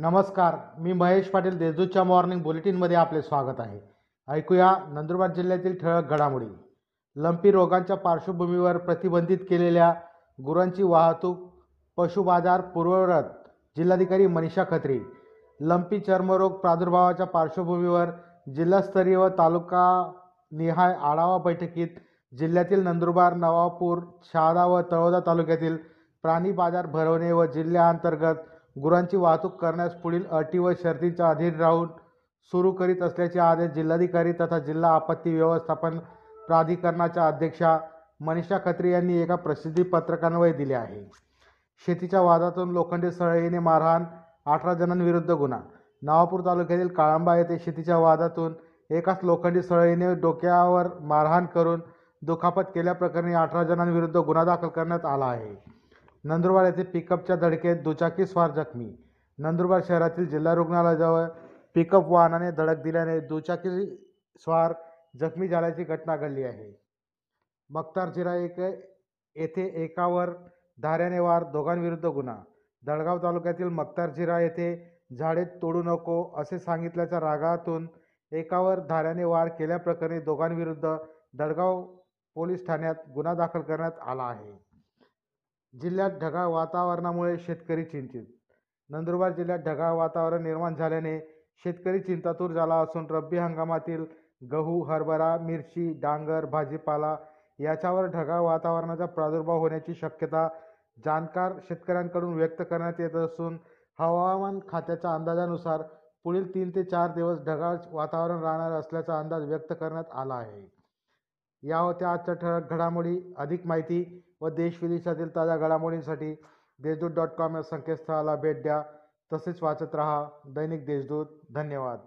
नमस्कार मी महेश पाटील देजूच्या मॉर्निंग बुलेटिनमध्ये आपले स्वागत आहे. ऐकूया नंदुरबार जिल्ह्यातील ठळक घडामोडी. लंपी रोगांच्या पार्श्वभूमीवर प्रतिबंधित केलेल्या गुरांची वाहतूक पशु बाजार पूर्वरत जिल्हाधिकारी मनीषा खत्री. लंपी चर्मरोग प्रादुर्भावाच्या पार्श्वभूमीवर जिल्हास्तरीय व तालुका निहाय आढावा बैठकीत जिल्ह्यातील नंदुरबार नवापूर शहादा व तळोदा तालुक्यातील प्राणी बाजार भरवणे व जिल्ह्याअंतर्गत गुरांची वाहतूक करण्यास पुढील अटी व शर्तींच्या अधीन राहून सुरू करीत असल्याचे आदेश जिल्हाधिकारी तथा जिल्हा आपत्ती व्यवस्थापन प्राधिकरणाच्या अध्यक्षा मनीषा खत्री यांनी एका प्रसिद्धी पत्रकान्वये दिले आहे. शेतीच्या वादातून लोखंडी सळईने मारहाण अठरा जणांविरुद्ध गुन्हा. नवापूर तालुक्यातील काळंबा येथे शेतीच्या वादातून एकाच लोखंडी सळईने डोक्यावर मारहाण करून दुखापत केल्याप्रकरणी अठरा जणांविरुद्ध गुन्हा दाखल करण्यात आला आहे. नंदुरबार येथे पिकअपच्या धडकेत दुचाकी स्वार जखमी. नंदुरबार शहरातील जिल्हा रुग्णालयाजवळ पिकअप वाहनाने धडक दिल्याने दुचाकी स्वार जखमी झाल्याची घटना घडली आहे. मक्तार जिरा एक येथे एकावर धाऱ्याने वार दोघांविरुद्ध गुन्हा. दळगाव तालुक्यातील मक्तार जिरा येथे झाडे तोडू नको असे सांगितल्याच्या रागातून एकावर धाऱ्याने वार केल्याप्रकरणी दोघांविरुद्ध दळगाव पोलीस ठाण्यात गुन्हा दाखल करण्यात आला आहे. जिल्ह्यात ढगाळ वातावरणामुळे शेतकरी चिंतित. नंदुरबार जिल्ह्यात ढगाळ वातावरण निर्माण झाल्याने शेतकरी चिंतातूर झाला असून रब्बी हंगामातील गहू हरभरा मिरची डांगर भाजीपाला याच्यावर ढगाळ वातावरणाचा प्रादुर्भाव होण्याची शक्यता जाणकार शेतकऱ्यांकडून व्यक्त करण्यात येत असून हवामान खात्याच्या अंदाजानुसार पुढील तीन ते चार दिवस ढगाळ वातावरण राहणार असल्याचा अंदाज व्यक्त करण्यात आला आहे. या होत्या आजच्या ठळक घडामोडी. अधिक माहिती व देश विदेशातील ताज्या घडामोडींसाठी देशदूत डॉट कॉम या संकेतस्थळाला भेट द्या. तसेच वाचत रहा दैनिक देशदूत. धन्यवाद.